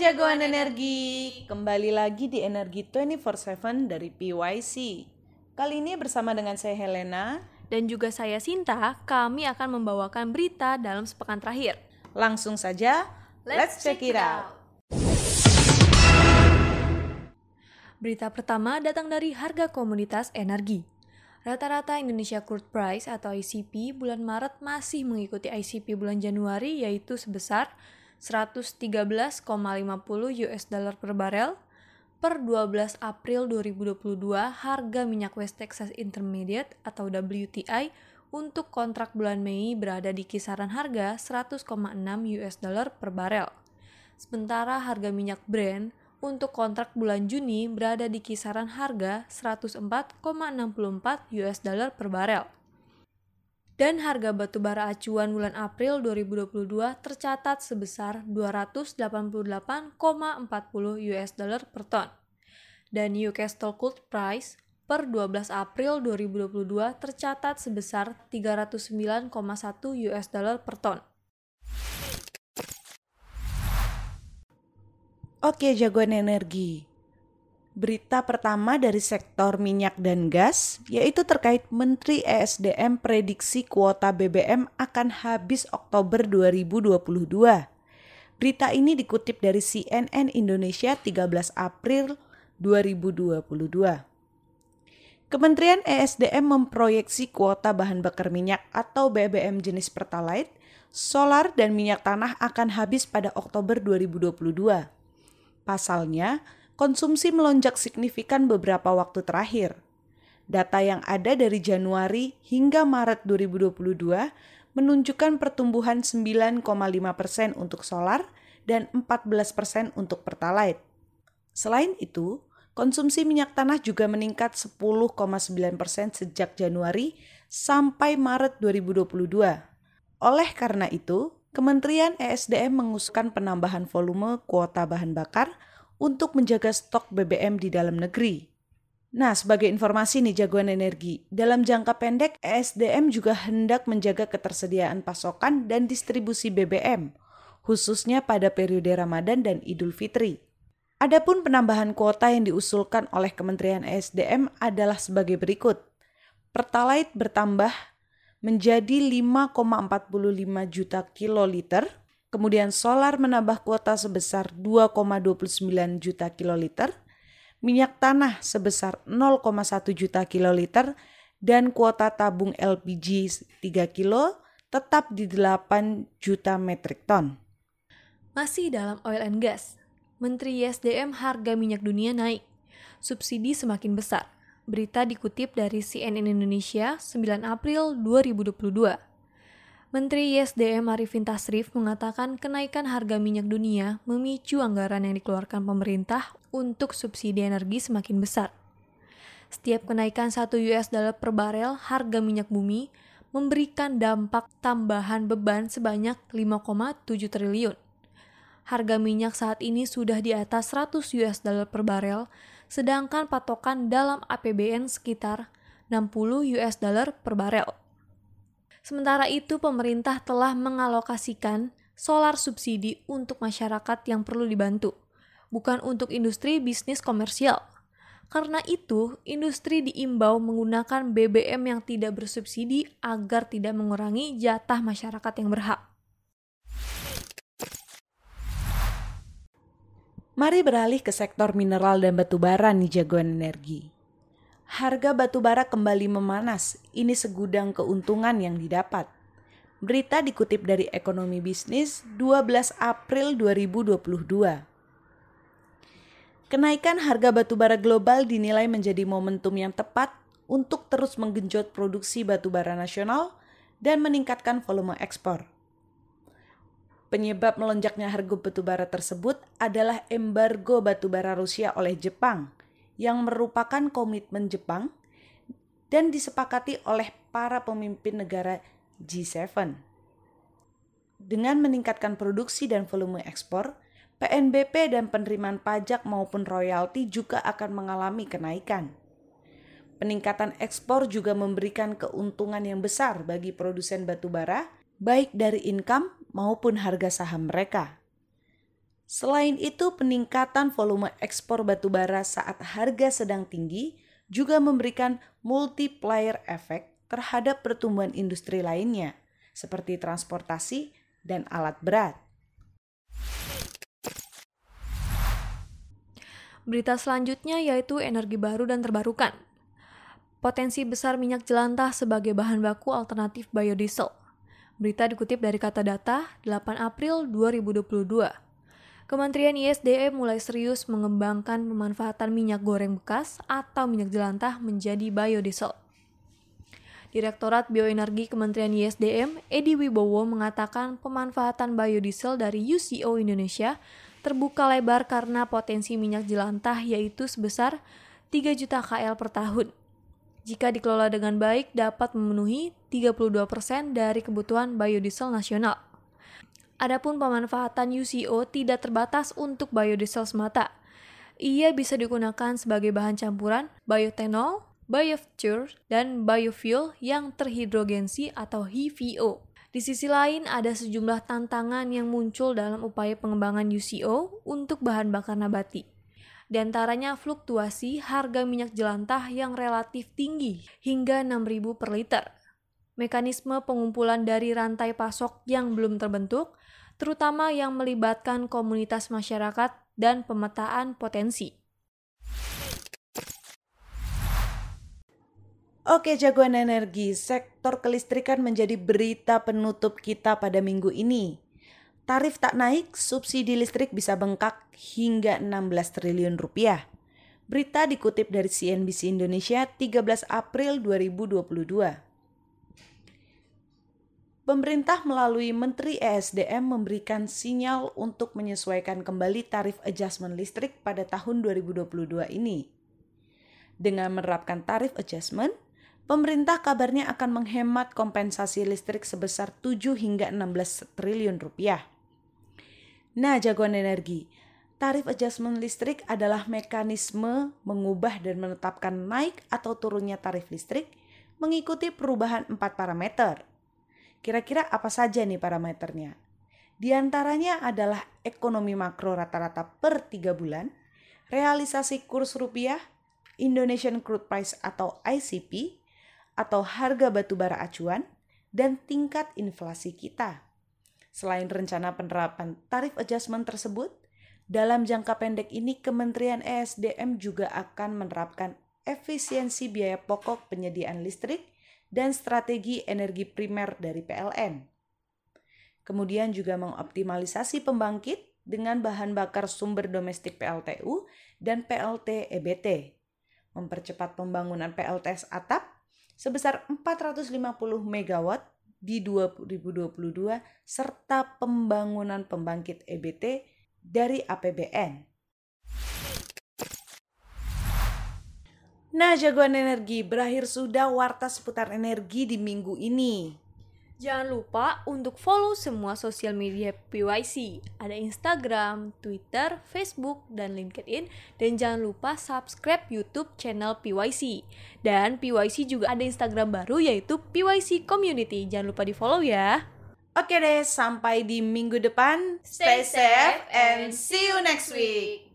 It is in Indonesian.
jagoan energi, kembali lagi di Energi 24/7 dari PYC. Kali ini bersama dengan saya Helena. Dan juga saya Sinta, kami akan membawakan berita dalam sepekan terakhir. Langsung saja, let's, check it out. Berita pertama datang dari harga komoditas energi. Rata-rata Indonesia Crude Price atau ICP bulan Maret masih mengikuti ICP bulan Januari yaitu sebesar 113,50 US dollar per barel. Per 12 April 2022, harga minyak West Texas Intermediate atau WTI untuk kontrak bulan Mei berada di kisaran harga 100,6 US dollar per barel. Sementara harga minyak Brent untuk kontrak bulan Juni berada di kisaran harga 104,64 US dollar per barel dan harga batu bara acuan bulan April 2022 tercatat sebesar 288,40 US dollar per ton. Dan Newcastle Cold Price per 12 April 2022 tercatat sebesar 309,1 US dollar per ton. Oke, jagoan energi. Berita pertama dari sektor minyak dan gas yaitu terkait Menteri ESDM prediksi kuota BBM akan habis Oktober 2022. Berita ini dikutip dari CNN Indonesia 13 April 2022. Kementerian ESDM memproyeksi kuota bahan bakar minyak atau BBM jenis Pertalite, solar dan minyak tanah akan habis pada Oktober 2022. Pasalnya, konsumsi melonjak signifikan beberapa waktu terakhir. Data yang ada dari Januari hingga Maret 2022 menunjukkan pertumbuhan 9,5 persen untuk solar dan 14 persen untuk pertalite. Selain itu, konsumsi minyak tanah juga meningkat 10,9 persen sejak Januari sampai Maret 2022. Oleh karena itu, Kementerian ESDM mengusulkan penambahan volume kuota bahan bakar untuk menjaga stok BBM di dalam negeri. Nah, sebagai informasi nih jagoan energi, dalam jangka pendek ESDM juga hendak menjaga ketersediaan pasokan dan distribusi BBM, khususnya pada periode Ramadan dan Idul Fitri. Adapun penambahan kuota yang diusulkan oleh Kementerian ESDM adalah sebagai berikut. Pertalite bertambah menjadi 5,45 juta kiloliter, Kemudian solar menambah kuota sebesar 2,29 juta kiloliter, minyak tanah sebesar 0,1 juta kiloliter, dan kuota tabung LPG 3 kilo tetap di 8 juta metrik ton. Masih dalam oil and gas, Menteri YSDM harga minyak dunia naik, subsidi semakin besar. Berita dikutip dari CNN Indonesia 9 April 2022. Menteri ISDM Arifin Tasrif mengatakan kenaikan harga minyak dunia memicu anggaran yang dikeluarkan pemerintah untuk subsidi energi semakin besar. Setiap kenaikan 1 US dollar per barel harga minyak bumi memberikan dampak tambahan beban sebanyak 5,7 triliun. Harga minyak saat ini sudah di atas 100 US dollar per barel, sedangkan patokan dalam APBN sekitar 60 US dollar per barel. Sementara itu, pemerintah telah mengalokasikan solar subsidi untuk masyarakat yang perlu dibantu, bukan untuk industri bisnis komersial. Karena itu, industri diimbau menggunakan BBM yang tidak bersubsidi agar tidak mengurangi jatah masyarakat yang berhak. Mari beralih ke sektor mineral dan batu bara nih jagoan energi harga batu bara kembali memanas. Ini segudang keuntungan yang didapat. Berita dikutip dari Ekonomi Bisnis 12 April 2022. Kenaikan harga batu bara global dinilai menjadi momentum yang tepat untuk terus menggenjot produksi batu bara nasional dan meningkatkan volume ekspor. Penyebab melonjaknya harga batu bara tersebut adalah embargo batu bara Rusia oleh Jepang yang merupakan komitmen Jepang dan disepakati oleh para pemimpin negara G7. Dengan meningkatkan produksi dan volume ekspor, PNBP dan penerimaan pajak maupun royalti juga akan mengalami kenaikan. Peningkatan ekspor juga memberikan keuntungan yang besar bagi produsen batubara, baik dari income maupun harga saham mereka. Selain itu, peningkatan volume ekspor batubara saat harga sedang tinggi juga memberikan multiplier efek terhadap pertumbuhan industri lainnya, seperti transportasi dan alat berat. Berita selanjutnya yaitu energi baru dan terbarukan. Potensi besar minyak jelantah sebagai bahan baku alternatif biodiesel. Berita dikutip dari kata data 8 April 2022. Kementerian ISDM mulai serius mengembangkan pemanfaatan minyak goreng bekas atau minyak jelantah menjadi biodiesel. Direktorat Bioenergi Kementerian ISDM, Edi Wibowo mengatakan pemanfaatan biodiesel dari UCO Indonesia terbuka lebar karena potensi minyak jelantah yaitu sebesar 3 juta KL per tahun. Jika dikelola dengan baik dapat memenuhi 32% dari kebutuhan biodiesel nasional. Adapun pemanfaatan UCO tidak terbatas untuk biodiesel semata. Ia bisa digunakan sebagai bahan campuran biotenol, biofuel, dan biofuel yang terhidrogensi atau HVO. Di sisi lain, ada sejumlah tantangan yang muncul dalam upaya pengembangan UCO untuk bahan bakar nabati. Di antaranya fluktuasi harga minyak jelantah yang relatif tinggi hingga 6.000 per liter. Mekanisme pengumpulan dari rantai pasok yang belum terbentuk, terutama yang melibatkan komunitas masyarakat dan pemetaan potensi. Oke jagoan energi, sektor kelistrikan menjadi berita penutup kita pada minggu ini. Tarif tak naik, subsidi listrik bisa bengkak hingga 16 triliun rupiah. Berita dikutip dari CNBC Indonesia 13 April 2022. Pemerintah melalui Menteri ESDM memberikan sinyal untuk menyesuaikan kembali tarif adjustment listrik pada tahun 2022 ini. Dengan menerapkan tarif adjustment, pemerintah kabarnya akan menghemat kompensasi listrik sebesar 7 hingga 16 triliun rupiah. Nah, jagoan energi, tarif adjustment listrik adalah mekanisme mengubah dan menetapkan naik atau turunnya tarif listrik mengikuti perubahan empat parameter – Kira-kira apa saja nih parameternya? Di antaranya adalah ekonomi makro rata-rata per tiga bulan, realisasi kurs rupiah, Indonesian Crude Price atau ICP, atau harga batubara acuan, dan tingkat inflasi kita. Selain rencana penerapan tarif adjustment tersebut, dalam jangka pendek ini Kementerian ESDM juga akan menerapkan efisiensi biaya pokok penyediaan listrik dan strategi energi primer dari PLN. Kemudian juga mengoptimalisasi pembangkit dengan bahan bakar sumber domestik PLTU dan PLT EBT, mempercepat pembangunan PLTS atap sebesar 450 MW di 2022 serta pembangunan pembangkit EBT dari APBN. Nah, jagoan energi, berakhir sudah warta seputar energi di minggu ini. Jangan lupa untuk follow semua sosial media PYC. Ada Instagram, Twitter, Facebook, dan LinkedIn. Dan jangan lupa subscribe YouTube channel PYC. Dan PYC juga ada Instagram baru yaitu PYC Community. Jangan lupa di follow ya. Oke deh, sampai di minggu depan. Stay safe and see you next week.